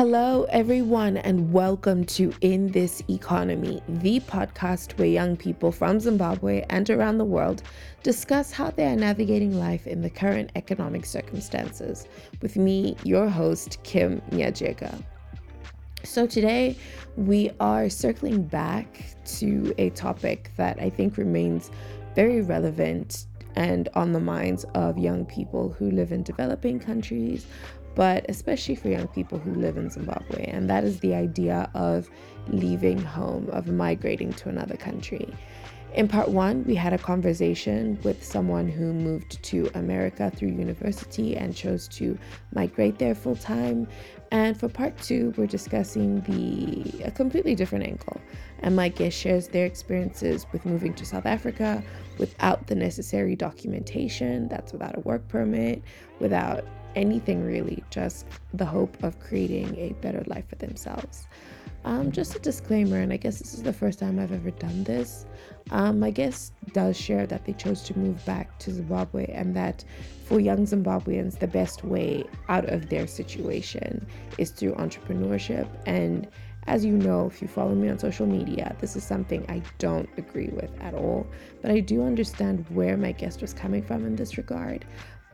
Hello, everyone, and welcome to In This Economy, the podcast where young people from Zimbabwe and around the world discuss how they are navigating life in the current economic circumstances. With me, your host, Kim Nyajeka. So, today we are circling back to a topic that I think remains very relevant and on the minds of young people who live in developing countries, but especially for young people who live in Zimbabwe. And that is the idea of leaving home, of migrating to another country. In part one, we had a conversation with someone who moved to America through university and chose to migrate there full time. And for part two, we're discussing the a completely different angle. And my guest shares their experiences with moving to South Africa without the necessary documentation. That's without a work permit, without anything really, just the hope of creating a better life for themselves. Um, just a disclaimer, and I guess this is the first time I've ever done this. Um, my guest does share that they chose to move back to Zimbabwe and that for young Zimbabweans, the best way out of their situation is through entrepreneurship. And as you know, if you follow me on social media, this is something I don't agree with at all. But I do understand where my guest was coming from in this regard.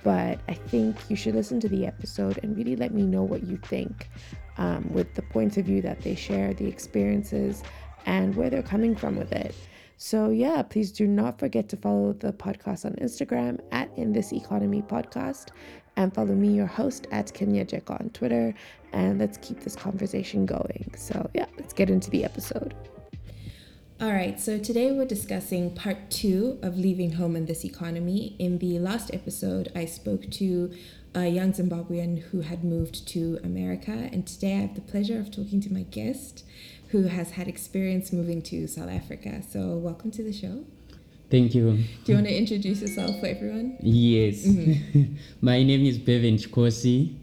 But I think you should listen to the episode and really let me know what you think um, with the points of view that they share, the experiences, and where they're coming from with it. So, yeah, please do not forget to follow the podcast on Instagram at In This Economy Podcast and follow me, your host, at Kim Nyajeka on Twitter. And let's keep this conversation going. So, yeah, let's get into the episode. All right, so today we're discussing part two of Leaving Home in This Economy. In the last episode, I spoke to a young Zimbabwean who had moved to America, and today I have the pleasure of talking to my guest who has had experience moving to South Africa. So, welcome to the show. Thank you. Do you want to introduce yourself for everyone? Yes. Mm-hmm. My name is Bevan Chikosi.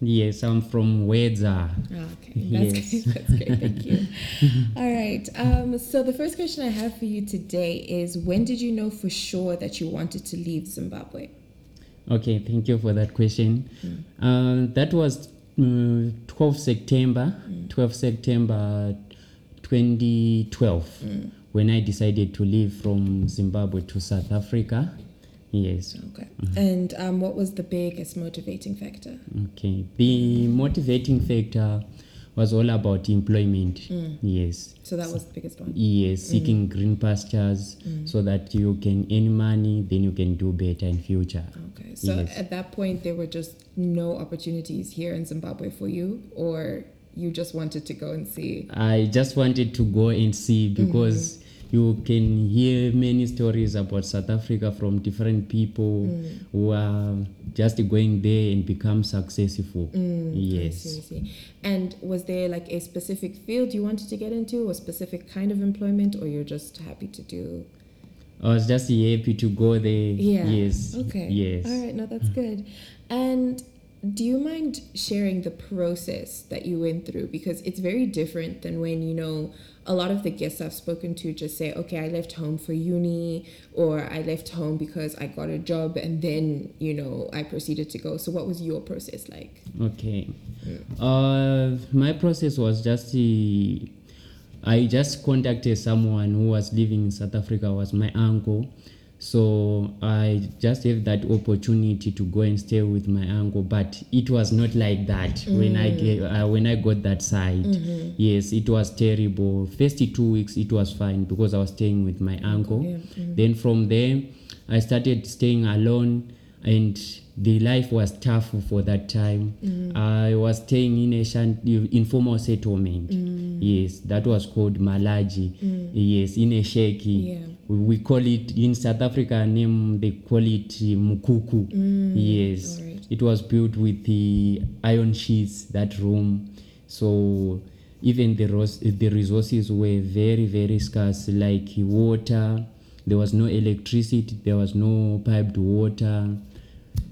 Yes, I'm from Wedza. Oh, okay, that's yes. great. That's great. Thank you. All right. Um, so the first question I have for you today is: When did you know for sure that you wanted to leave Zimbabwe? Okay, thank you for that question. Mm. That was uh, 12 September, mm. 12 September 2012, mm. when I decided to leave from Zimbabwe to South Africa. Yes. Okay. Mm-hmm. And um, what was the biggest motivating factor? Okay. The motivating factor was all about employment. Mm. Yes. So that was the biggest one? Yes, mm. seeking mm. green pastures mm. so that you can earn money, then you can do better in future. Okay. So yes. at that point, there were just no opportunities here in Zimbabwe for you, or you just wanted to go and see? I just wanted to go and see because. Mm-hmm you can hear many stories about South Africa from different people mm. who are just going there and become successful. Mm, yes. I see, I see. And was there like a specific field you wanted to get into, or specific kind of employment, or you're just happy to do? I was just happy to go there. Yeah. Yes. Okay. Yes. All right. No, that's good. And do you mind sharing the process that you went through because it's very different than when you know a lot of the guests I've spoken to just say okay I left home for uni or I left home because I got a job and then you know I proceeded to go. So what was your process like? Okay. Uh my process was just uh, I just contacted someone who was living in South Africa was my uncle so I just have that opportunity to go and stay with my uncle, but it was not like that mm. when I get, uh, when I got that side. Mm-hmm. Yes, it was terrible. First two weeks it was fine because I was staying with my uncle. Yeah. Mm-hmm. Then from there, I started staying alone, and the life was tough for that time. Mm. I was staying in a shant- informal settlement. Mm. Yes, that was called Malaji. Mm. Yes, in a sheki. Yeah. We call it in South Africa name they call it Mukuku. Mm. Yes, right. it was built with the iron sheets. That room, so even the ros- the resources were very very scarce, like water. There was no electricity. There was no piped water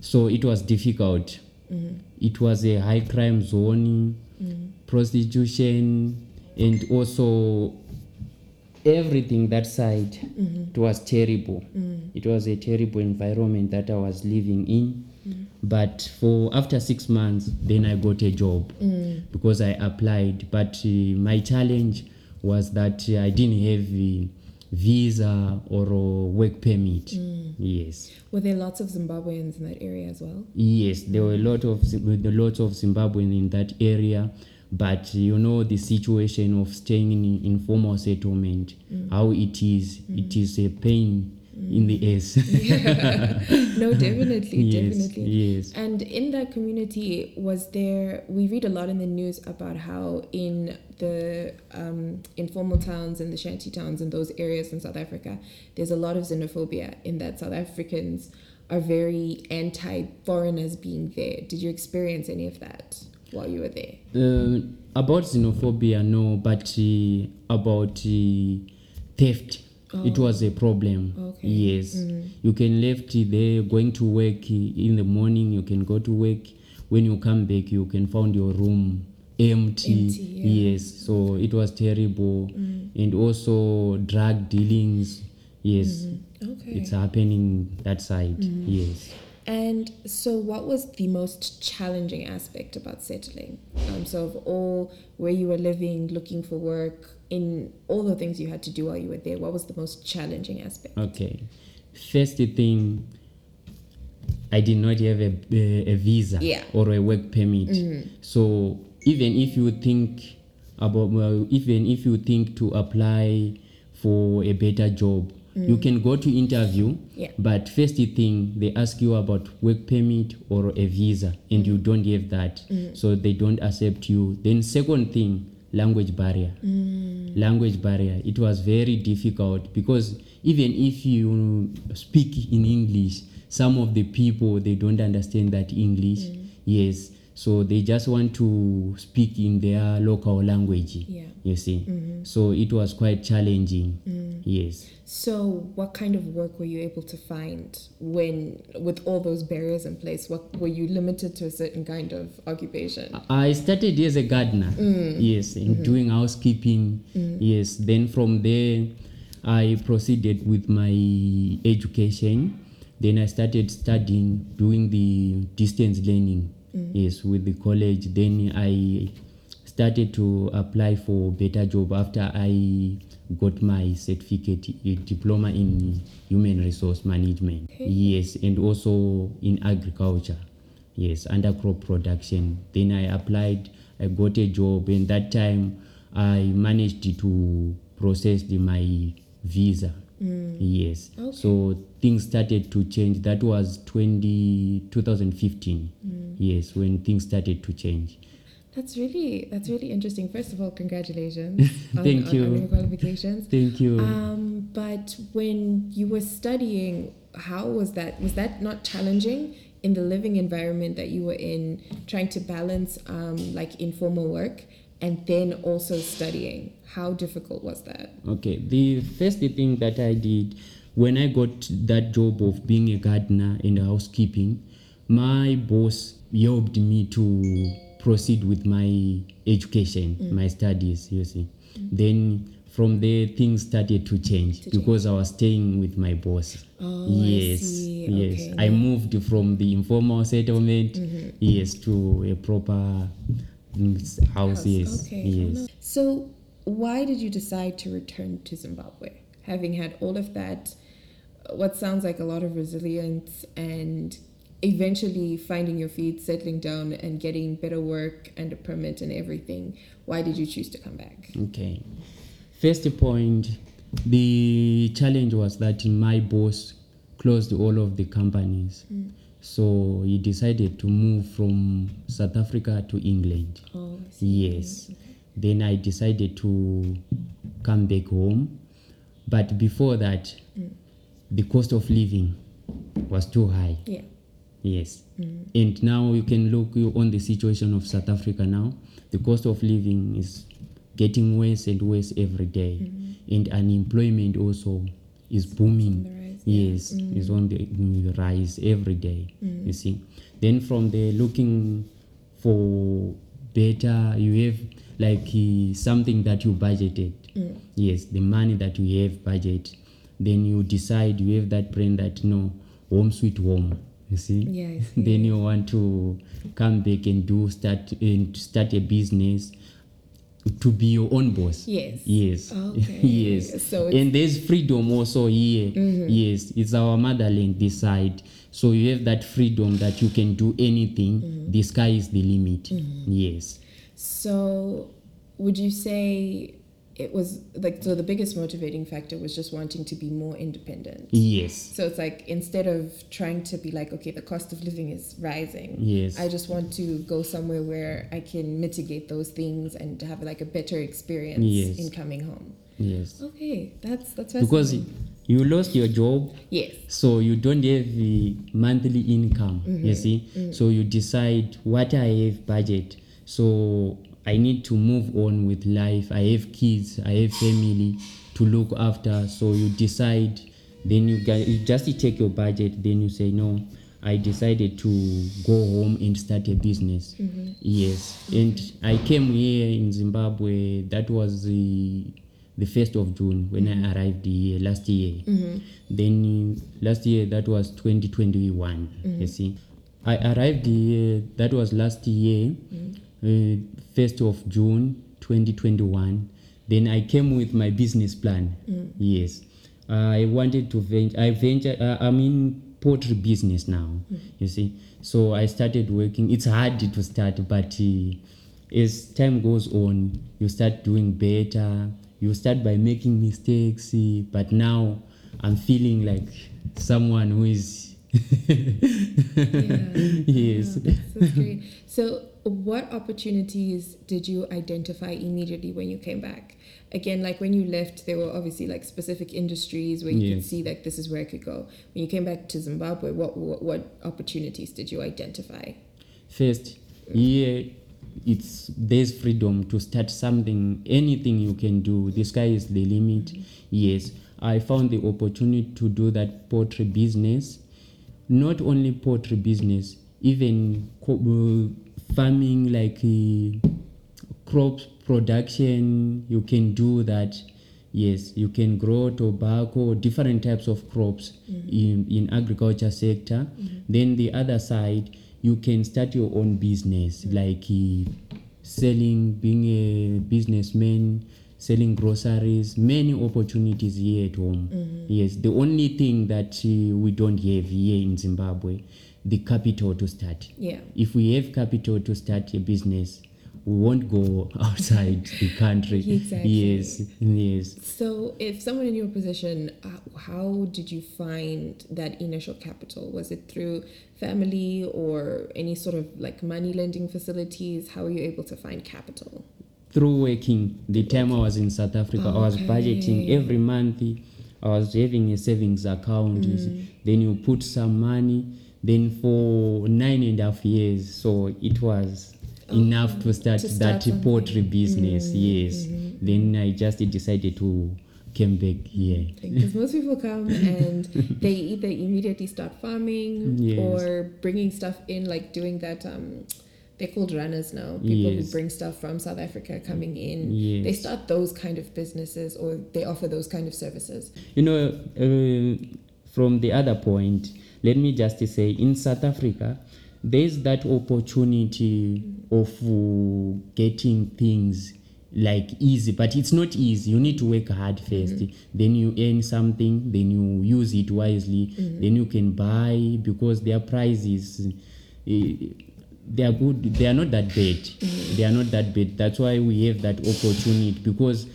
so it was difficult. Mm-hmm. It was a high crime zone, mm-hmm. prostitution, and also everything that side. Mm-hmm. It was terrible. Mm-hmm. It was a terrible environment that I was living in. Mm-hmm. but for after six months then i got a job because i applied but uh, my challenge was that uh, i didn't have a visa or a work permit. Mm. Yes. Were there lots of Zimbabweans in that area as well? Yes, there were a lot of a lot of Zimbabweans in that area, but you know the situation of staying in informal settlement, mm. how it is. It mm. is a pain in the ass. No, definitely, yes, definitely. yes. And in that community, was there? We read a lot in the news about how in the um, informal towns and the shanty towns in those areas in South Africa, there's a lot of xenophobia. In that South Africans are very anti foreigners being there. Did you experience any of that while you were there? Uh, about xenophobia, no, but uh, about uh, theft. It was a problem. Okay. Yes, mm-hmm. you can left there going to work in the morning. You can go to work. When you come back, you can find your room empty. Empty, yeah. Yes, so it was terrible, mm. and also drug dealings. Yes, mm-hmm. Okay. it's happening that side. Mm-hmm. Yes. And so, what was the most challenging aspect about settling? Um, so, of all where you were living, looking for work, in all the things you had to do while you were there, what was the most challenging aspect? Okay. First thing, I did not have a, a, visa Yeah. or a work permit. Mm-hmm. So even if you think about, well, even if you think to apply for a better job, mm. you can go to interview. Yeah. But first thing, they ask you about work permit or a visa, and mm. you don't have that, mm-hmm. so they don't accept you. Then second thing, language barrier mm. Language barrier it was very difficult because even if you speak in english some of the people they don't understand that english. Mm. Yes so they just want to speak in their local language Yeah. you see mm-hmm. so it was quite challenging mm. yes So, what kind of work were you able to find when, with all those barriers in place? What were you limited to a certain kind of occupation? I started as a gardener, mm. yes, in mm-hmm. doing housekeeping, mm. yes. Then from there, I proceeded with my education. Then I started studying, doing the distance learning, Mm. yes, with the college. Then I started to apply for better job after I got my certificate, a diploma in human resource management, yes, and also in agriculture. Yes, under crop production. Then I applied, I got a job, and that time I managed to process the, my visa. Yes. Okay. So things started to change. That was 20, 2015. Yes, when things started to change. That's really that's really interesting. First of all, congratulations Thank on- you. on your qualifications. Thank you. Um, but when you were studying, how was that? Was that not challenging in the living environment that you were in, trying to balance um, like informal work and then also studying? How difficult was that? Okay, the first thing that I did when I got that job of being a gardener and housekeeping, my boss helped me to proceed with my education, my studies, you see. Then from there, things started to change To because I was staying with my boss. Oh, I yes, see. yes. Okay, I yeah. moved from the informal settlement, yes, to a proper mm, Mm, house, yes, Okay. yes. So, why did you decide to return to Zimbabwe? Having had all of that, what sounds like a lot of resilience and eventually finding your feet, settling down, and getting better work and a permit and everything. Why did you choose to come back? Okay. First point, the challenge was that my boss closed all of the companies. Mm. So he decided to move from South Africa to England. Oh. Yes. Then I decided to come back home. But before that, mm. the cost of living was too high. Yeah. Yes. Mm. And now you can look on the situation of South Africa now. The cost of living is getting worse and worse every day. Mm. And unemployment also is booming. The rise, yeah. Yes, is on the mm, rise every day. You see. Then from there looking for better you have like uh, something that you budgeted. Yes, the money that you have budget. Then you decide you have that plan that no home sweet home you see Yeah, see. then you want to come back and do start and start a business to be your own boss. Yes. yes. Okay. yes. So and there's freedom also here. Mm-hmm. Yes. It's our motherland this side so you have that freedom that you can do anything. Mm-hmm. The sky is the limit. Mm-hmm. Yes. So, would you say it was like so? The biggest motivating factor was just wanting to be more independent. yes So it's like instead of trying to be like, okay, the cost of living is rising. Yes. I just want to go somewhere where I can mitigate those things and have like a better experience Yes. in coming home. yes Okay, that's that's because you lost your job yes. so you don't have the monthly income you mm-hmm. see mm-hmm. so you decide what i have budget so i need to move on with life. I have kids i have family to look after. So you decide then you, get, you just take your budget then you say no i decided to go home and start a business. Mm-hmm. Yes. And i came here in zimbabwe. That was the the 1st of June when I mm-hmm. arrived here last year. Mm-hmm. Then uh, last year that was 2021. You see, I arrived here. That was last year, uh, 1st of June 2021. Then I came with my business plan. Yes, I wanted to venture. I venture. Uh, I'm in poultry business now. You see, so I started working. It's hard to start, but. Uh, as time goes on you start doing better you start by making mistakes eh, but now i'm feeling like someone who is yes. Yeah, that's. So, what opportunities did you identify immediately when you came back? Again, like when you left, there were obviously like specific industries where you could see like this is where I could go. When you came back to Zimbabwe, what what, what opportunities did you identify? first mm. yeah, it's there's freedom to start something anything you can do. The sky is the limit. Mm-hmm. Yes. I found the opportunity to do that poultry business not only poultry business even co- uh, farming like uh, crop production you can do that. Yes you can grow tobacco different types of crops in, in agriculture sector. Then the other side you can start your own business like uh, selling being a businessman selling groceries many opportunities here at home yes the only thing that uh, we don't have here in zimbabwe the capital to start Yeah. if we have capital to start a business we won't go outside the country Exactly. yes yes So, if someone in your position, uh, how did you find that initial capital? Was it through family or any sort of like money lending facilities? How were you able to find capital? Through working the time i was in south africa i was budgeting every month i was having a savings account Mm. then you put some money then for nine and a half years so it was enough to start, Oh, to start that. Mm, poultry business yes mm-hmm. then i just decided to come back here Because most people come and they either immediately start farming Yes. or bringing stuff in, like doing that. Um, they're called runners now. People Yes. who bring stuff from South Africa coming in. Yes. They start those kind of businesses or they offer those kind of services. You know, uh, from the other point, let me just say in South Africa, there's that opportunity of uh, getting things like easy, but it's not easy. You need to work hard 1st then you earn something, then you use it wisely, then you can buy because their prices. Uh, they are good they are not that bad. They are not that bad. That's why we have that opportunity because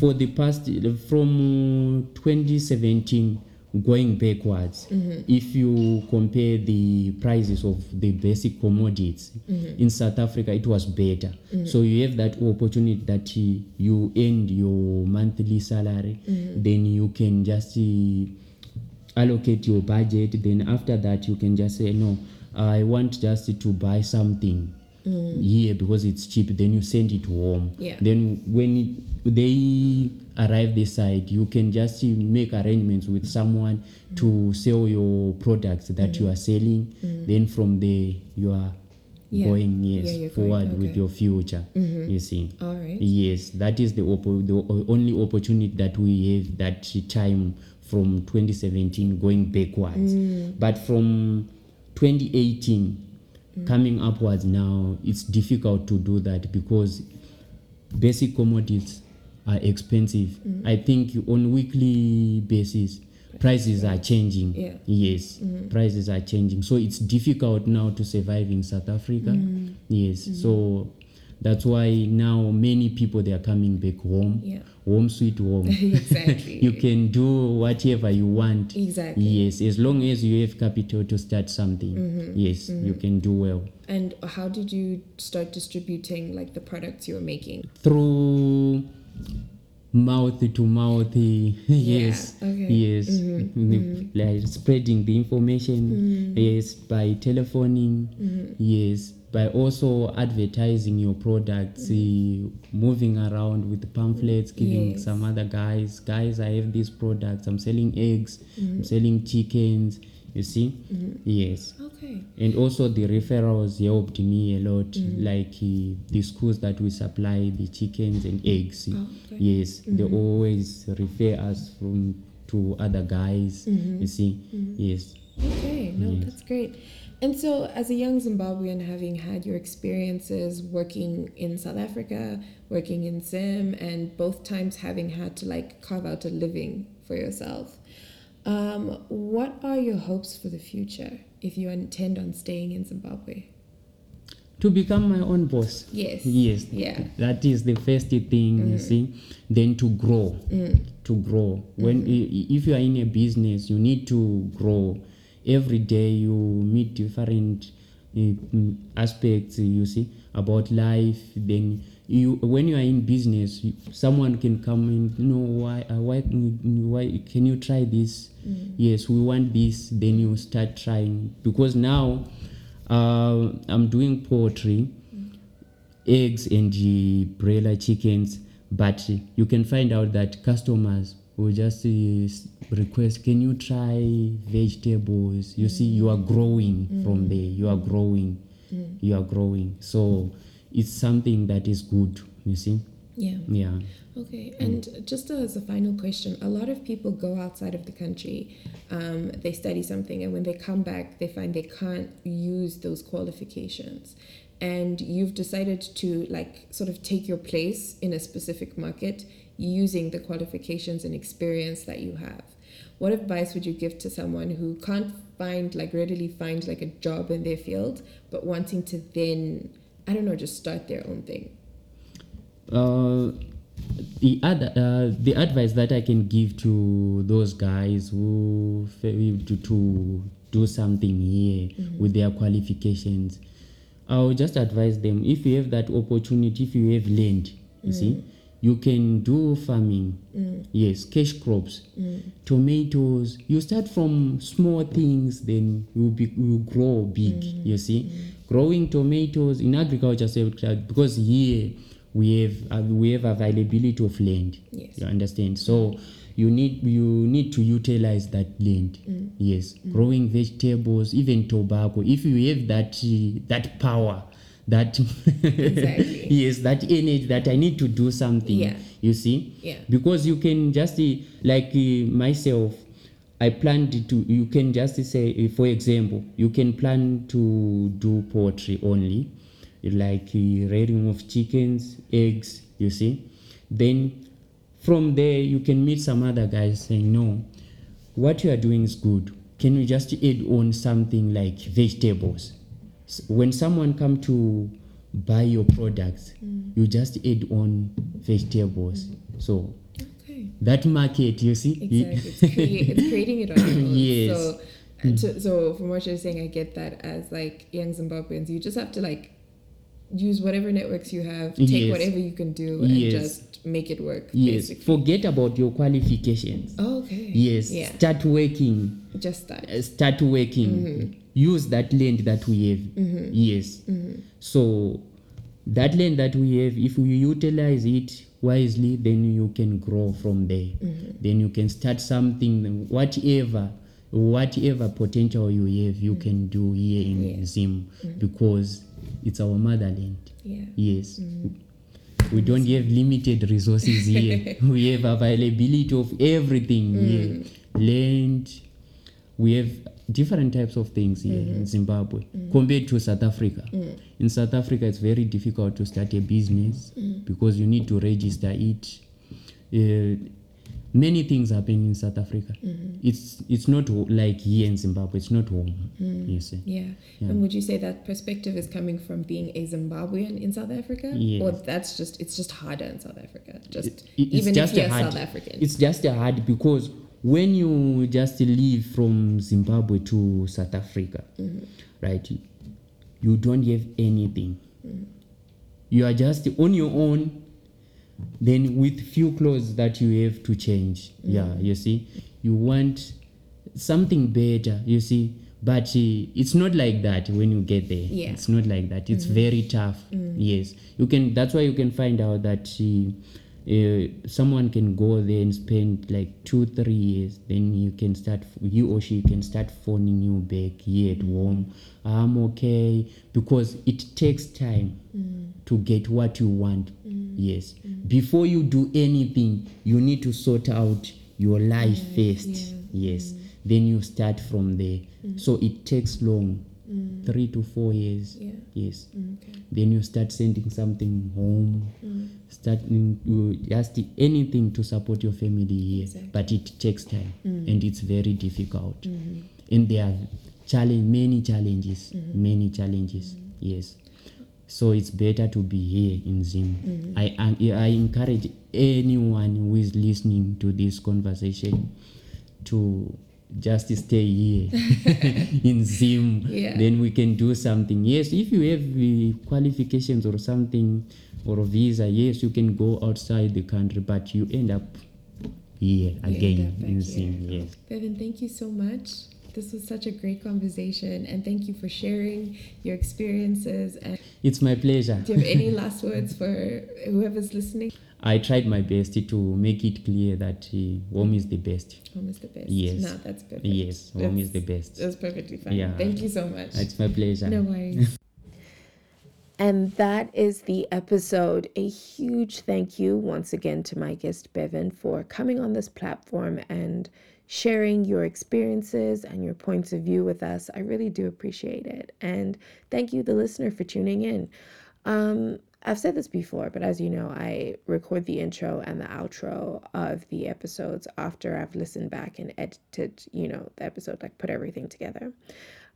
for the past from uh, 2017 going backwards if you compare the prices of the basic commodities in south africa it was better. So you have that opportunity that uh, you end your monthly salary then you can just uh, allocate your budget then after that you can just say no i want just to buy something mm. here because it's cheap then you send it home. Yeah. then when they arrive this side you can just make arrangements with someone to sell your products that you mm. are selling. Mm. Then from there you are Yeah. going yes Yeah, you're going- forward with your future mm-hmm. you see. All right. yes that is the, oppo- the only opportunity that we have that time from 2017 going backwards. Mm. but from 2018 coming upwards now it's difficult to do that because basic commodities are expensive Mm. i think on weekly basis prices are changing Yeah. yes prices are changing so it's difficult now to survive in south africa Mm. yes so that's why now many people they are coming back home. Yeah. home sweet home. Exactly. you can do whatever you want. Exactly. yes as long as you have capital to start something. Mm-hmm. yes you mm-hmm. can do well. And how did you start distributing like the products you were making? through mouth to mouth. Yes. okay. yes. The- mm-hmm. mm-hmm. like spreading the information. Yes by telephoning. Yes by also advertising your products uh, moving around with pamphlets giving Yes. some other guys guys i have these products. I'm selling eggs i'm mm-hmm. selling chickens you see? Mm-hmm. Yes. Okay. and also the referrals helped me a lot. Mm. Like uh, the schools that we supply the chickens and eggs. Oh, okay. yes they mm-hmm. always refer us from to other guys you see? Yes. Okay, no, Yes. that's great. And so, as a young Zimbabwean, having had your experiences working in South Africa, working in Zim, and both times having had to like carve out a living for yourself, um, what are your hopes for the future if you intend on staying in Zimbabwe? to become my own boss. Yes. yes. Yeah. that is the first thing you mm. see. Then to grow. Mm. To grow. When mm-hmm. i- if you are in a business you need to grow every day you meet different uh, mm, aspects you see about life then you when you are in business you- someone can come and you know why uh, why why can you try this? Yes we want this. Then you start trying. Because now uh, i'm doing poetry eggs and the broiler chickens but you can find out that customers will just uh, request can you try vegetables? You see you are growing from there. You are growing. You are growing. So it's something that is good you see? Yeah. yeah. Okay, and just as a final question, a lot of people go outside of the country, um, they study something, and when they come back, they find they can't use those qualifications. And you've decided to like sort of take your place in a specific market using the qualifications and experience that you have. What advice would you give to someone who can't find like readily find like a job in their field, but wanting to then I don't know just start their own thing? uh, the other uh, the advice that I can give to those guys who fail to, to do something here with their qualifications, I will just advise them if you have that opportunity, if you have land, you see, you can do farming. Mm. Yes, cash crops, mm. tomatoes. You start from small things, then you be you grow big. Mm. You see, growing tomatoes in agriculture because here we have uh, we have availability of land. Yes. You understand? So you need you need to utilize that land. Yes, growing vegetables, even tobacco. If you have that uh, that power, that Exactly. yes, that energy that I need to do something. Yeah. You see? Yeah. Because you can just like uh, myself. I planned to. You can just say, uh, for example, you can plan to do poultry only, like uh, rearing of chickens, eggs. You see, then from there you can meet some other guys saying, no, what you are doing is good. Can you just add on something like vegetables? When someone come to buy your products, mm. you just add on vegetables. So Okay. that market, you see, Exactly. It's, crea- it's creating it on your own. Yes. So, uh, and so, so from what you're saying, I get that as like young Zimbabweans, you just have to like use whatever networks you have, take Yes. whatever you can do, and Yes. just make it work. yes, Basically. forget about your qualifications. Oh, okay. Yes, Yeah. start working. Just that. uh, start working mm-hmm. use that land that we have mm-hmm. yes mm-hmm. so that land that we have if we utilize it wisely then you can grow from there then you can start something whatever whatever potential you have, you mm. can do here in Yeah. Zim mm. because it's our motherland. Yeah. Yes. Mm. We don't have limited resources here. we have availability of everything here. Land. We have different types of things here in mm-hmm. Zimbabwe compared to South Africa. In South Africa, it's very difficult to start a business because you need to register it. Uh, many things happen in South Africa. Mm-hmm. It's it's not like here in Zimbabwe. It's not home. Mm-hmm. You see. Yeah. And would you say that perspective is coming from being a Zimbabwean in South Africa? Yes. Or that's just it's just harder in South Africa. Just It- it's even just if you're hard, South African. It's just a hard because when you just leave from Zimbabwe to South Africa, Mm-hmm. right, you, you don't have anything. Mm-hmm. You are just on your own. Then with few clothes that you have to change, yeah, Mm-hmm. you see, you want something better, you see. But uh, it's not like that when you get there. Yeah. It's not like that. It's very tough. Yes, you can. That's why you can find out that uh, uh, someone can go there and spend like two, three years. Then you can start. You or she can start phoning you back here at home. I'm okay because it takes time mm. to get what you want. Mm. Yes. Mm. Before you do anything, you need to sort out your life first. Yes. Then you start from there. So it takes long. Mm. Three to four years. Yeah. Yes. Okay. Then you start sending something home. Mm. Start in- you just anything to support your family here. Exactly. But it takes time mm. and it's very difficult. Mm-hmm. And there are challenge many challenges. Mm-hmm. Many challenges. Mm-hmm. Yes. So it's better to be here in Zim. I, I I encourage anyone who is listening to this conversation to just stay here in Zim. Yeah. Then we can do something. Yes, if you have uh, qualifications or something or a visa, yes, you can go outside the country, but you end up here You again in. Zim. Yes. Bevan, thank you so much. This was such a great conversation and thank you for sharing your experiences and It's my pleasure. do you have any last words for whoever's listening? I tried my best to make it clear that uh, home is the best. Home is the best. Yes. No, that's perfect. Yes, home is the best. That's perfectly fine. Yeah. Thank you so much. It's my pleasure. No worries. and that is the episode. A huge thank you once again to my guest Bevan for coming on this platform and sharing your experiences and your points of view with us. I really do appreciate it. And thank you, the listener, for tuning in. Um, I've said this before, but as you know, I record the intro and the outro of the episodes after I've listened back and edited, you know, the episode, like put everything together.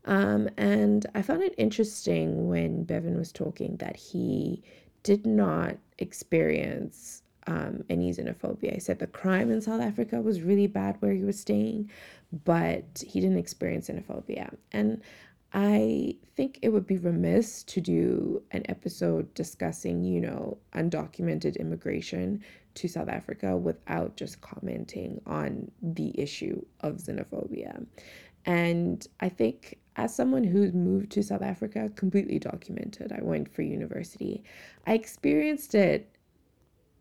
Um, and I found it interesting when Bevan was talking that he did not experience um, any xenophobia. He said the crime in South Africa was really bad where he was staying, but he didn't experience xenophobia. And I think it would be remiss to do an episode discussing, you know, undocumented immigration to South Africa without just commenting on the issue of xenophobia. And I think as someone who moved to South Africa, completely documented, I went for university. I experienced it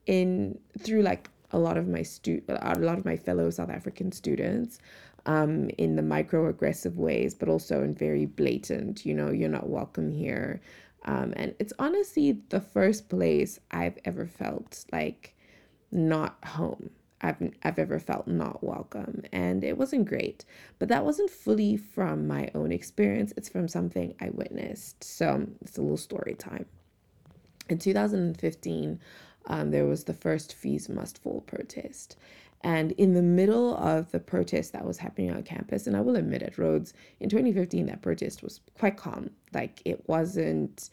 in through like a lot of my stu a lot of my fellow South African students um in the microaggressive ways but also in very blatant you know you're not welcome here. Um and it's honestly the first place I've ever felt like not home. I've, I've ever felt not welcome and it wasn't great but that wasn't fully from my own experience. It's from something I witnessed. So it's a little story time. In 2015, um, there was the first Fees Must Fall protest. And in the middle of the protest that was happening on campus, and I will admit at Rhodes, in 2015, that protest was quite calm. Like it wasn't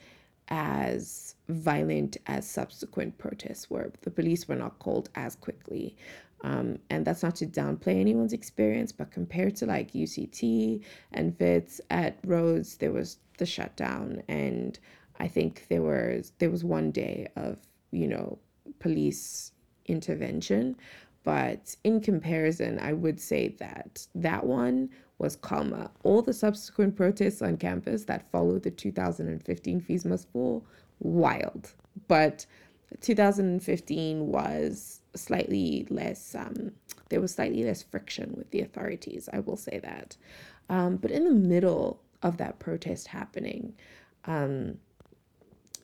as violent as subsequent protests were. The police were not called as quickly. Um, and that's not to downplay anyone's experience, but compared to like UCT and Wits at Rhodes, there was the shutdown and I think there was there was one day of you know police intervention, but in comparison, I would say that that one was calmer. All the subsequent protests on campus that followed the 2015 fees must fall, wild. But 2015 was slightly less um, there was slightly less friction with the authorities. I will say that. Um, but in the middle of that protest happening, um,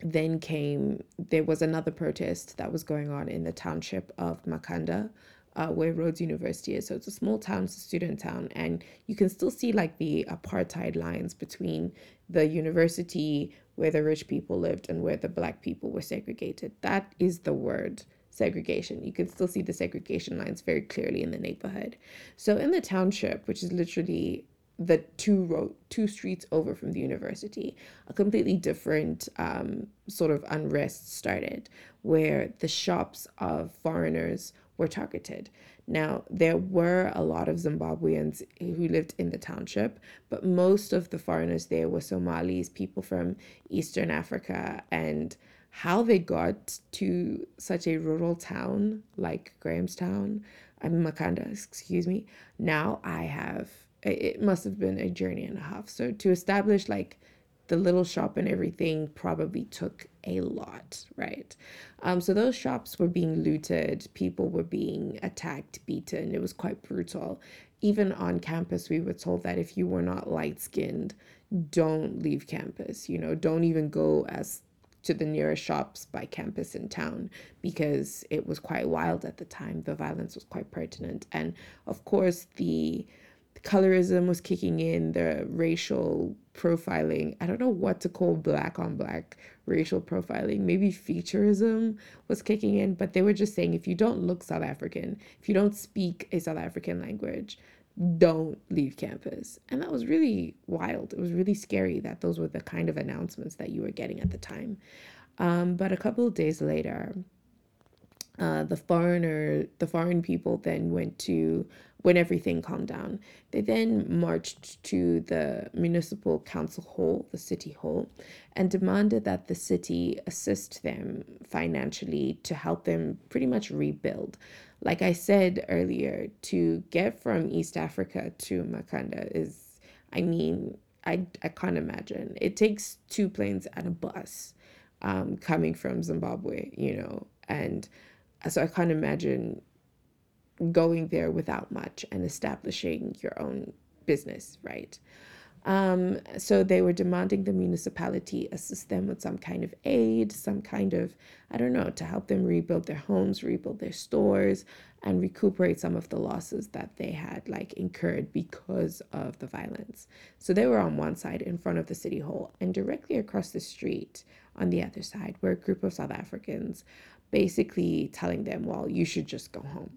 then came there was another protest that was going on in the township of Makhanda, uh, where Rhodes University is. So it's a small town, it's a student town, and you can still see like the apartheid lines between the university where the rich people lived and where the black people were segregated. That is the word segregation. You can still see the segregation lines very clearly in the neighborhood. So in the township, which is literally the two road two streets over from the university a completely different um, sort of unrest started where the shops of foreigners were targeted now there were a lot of zimbabweans who lived in the township but most of the foreigners there were somalis people from eastern africa and how they got to such a rural town like grahamstown i'm makhanda excuse me now i have it must have been a journey and a half. So to establish like the little shop and everything probably took a lot, right? Um, so those shops were being looted, people were being attacked, beaten. It was quite brutal. Even on campus, we were told that if you were not light skinned, don't leave campus. You know, don't even go as to the nearest shops by campus in town because it was quite wild at the time. The violence was quite pertinent, and of course the colorism was kicking in, the racial profiling. I don't know what to call black on black racial profiling. Maybe featureism was kicking in, but they were just saying if you don't look South African, if you don't speak a South African language, don't leave campus. And that was really wild. It was really scary that those were the kind of announcements that you were getting at the time. Um, but a couple of days later, uh, the foreigner, the foreign people then went to when everything calmed down. They then marched to the municipal council hall, the city hall, and demanded that the city assist them financially to help them pretty much rebuild. Like I said earlier, to get from East Africa to Makhanda is, I mean, I, I can't imagine. It takes two planes and a bus um, coming from Zimbabwe, you know, and so I can't imagine going there without much and establishing your own business, right? Um, so they were demanding the municipality assist them with some kind of aid, some kind of, I don't know, to help them rebuild their homes, rebuild their stores, and recuperate some of the losses that they had like incurred because of the violence. So they were on one side in front of the city hall, and directly across the street on the other side were a group of South Africans basically telling them, well, you should just go home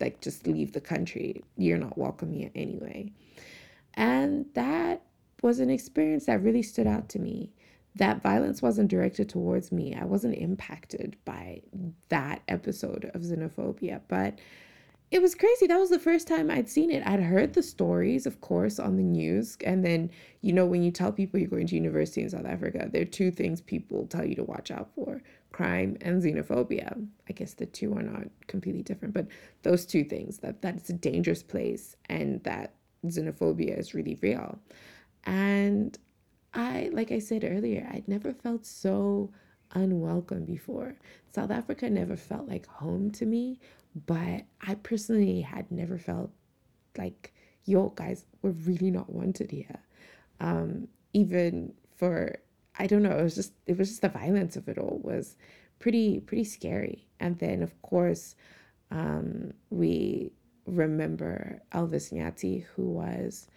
like just leave the country. You're not welcome here anyway. And that was an experience that really stood out to me. That violence wasn't directed towards me. I wasn't impacted by that episode of xenophobia, but it was crazy. That was the first time I'd seen it. I'd heard the stories, of course, on the news. And then, you know, when you tell people you're going to university in South Africa, there are two things people tell you to watch out for crime and xenophobia. I guess the two are not completely different, but those two things that that's a dangerous place and that xenophobia is really real. And I, like I said earlier, I'd never felt so unwelcome before. South Africa never felt like home to me, but I personally had never felt like, yo, guys, we're really not wanted here. Um, even for I don't know, it was just it was just the violence of it all was pretty pretty scary. And then of course, um, we remember Elvis Nyathi, who was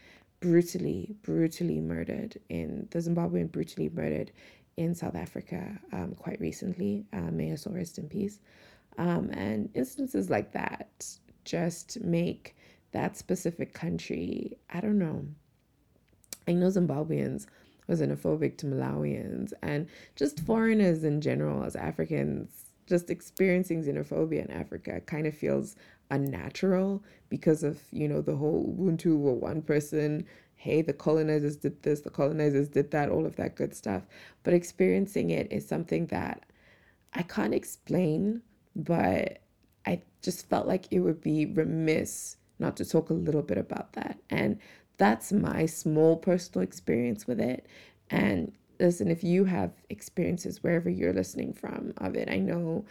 brutally, brutally murdered in the Zimbabwean brutally murdered in South Africa um, quite recently. Uh, may soul rest in peace. Um, and instances like that just make that specific country, I don't know. I know Zimbabweans xenophobic to Malawians and just foreigners in general as Africans. Just experiencing xenophobia in Africa kind of feels unnatural because of, you know, the whole Ubuntu or one person, hey, the colonizers did this, the colonizers did that, all of that good stuff. But experiencing it is something that I can't explain, but I just felt like it would be remiss not to talk a little bit about that. And that's my small personal experience with it. And listen, if you have experiences wherever you're listening from of it, I know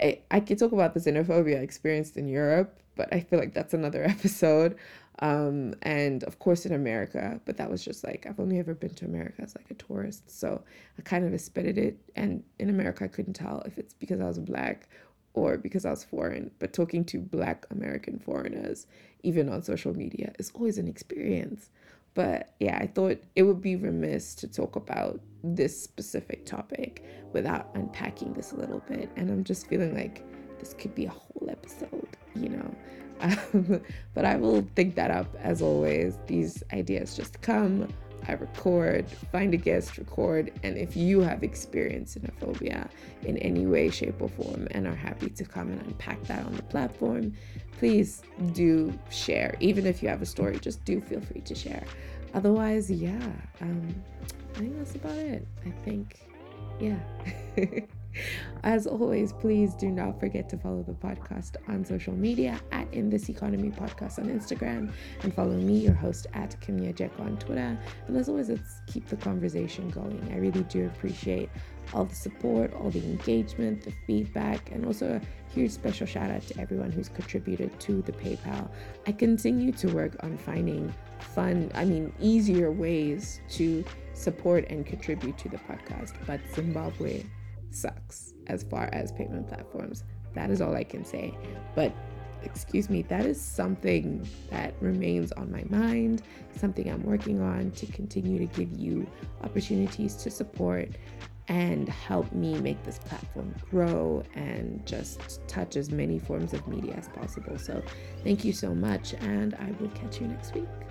I, I could talk about the xenophobia I experienced in Europe, but I feel like that's another episode. Um, and of course in America, but that was just like I've only ever been to America as like a tourist, so I kind of expected it. And in America, I couldn't tell if it's because I was black or because I was foreign. But talking to black American foreigners, even on social media, is always an experience. But yeah, I thought it would be remiss to talk about this specific topic without unpacking this a little bit. And I'm just feeling like this could be a whole episode, you know. Um, but I will think that up as always. These ideas just come. I record, find a guest, record, and if you have experienced xenophobia in any way, shape, or form and are happy to come and unpack that on the platform, please do share. Even if you have a story, just do feel free to share. Otherwise, yeah, um, I think that's about it. I think, yeah. As always, please do not forget to follow the podcast on social media at In This Economy Podcast on Instagram and follow me, your host, at Kim Nyajeka on Twitter. And as always, let's keep the conversation going. I really do appreciate all the support, all the engagement, the feedback, and also a huge special shout out to everyone who's contributed to the PayPal. I continue to work on finding fun, I mean, easier ways to support and contribute to the podcast, but Zimbabwe sucks as far as payment platforms. That is all I can say. But excuse me, that is something that remains on my mind, something I'm working on to continue to give you opportunities to support and help me make this platform grow and just touch as many forms of media as possible. So, thank you so much, and I will catch you next week.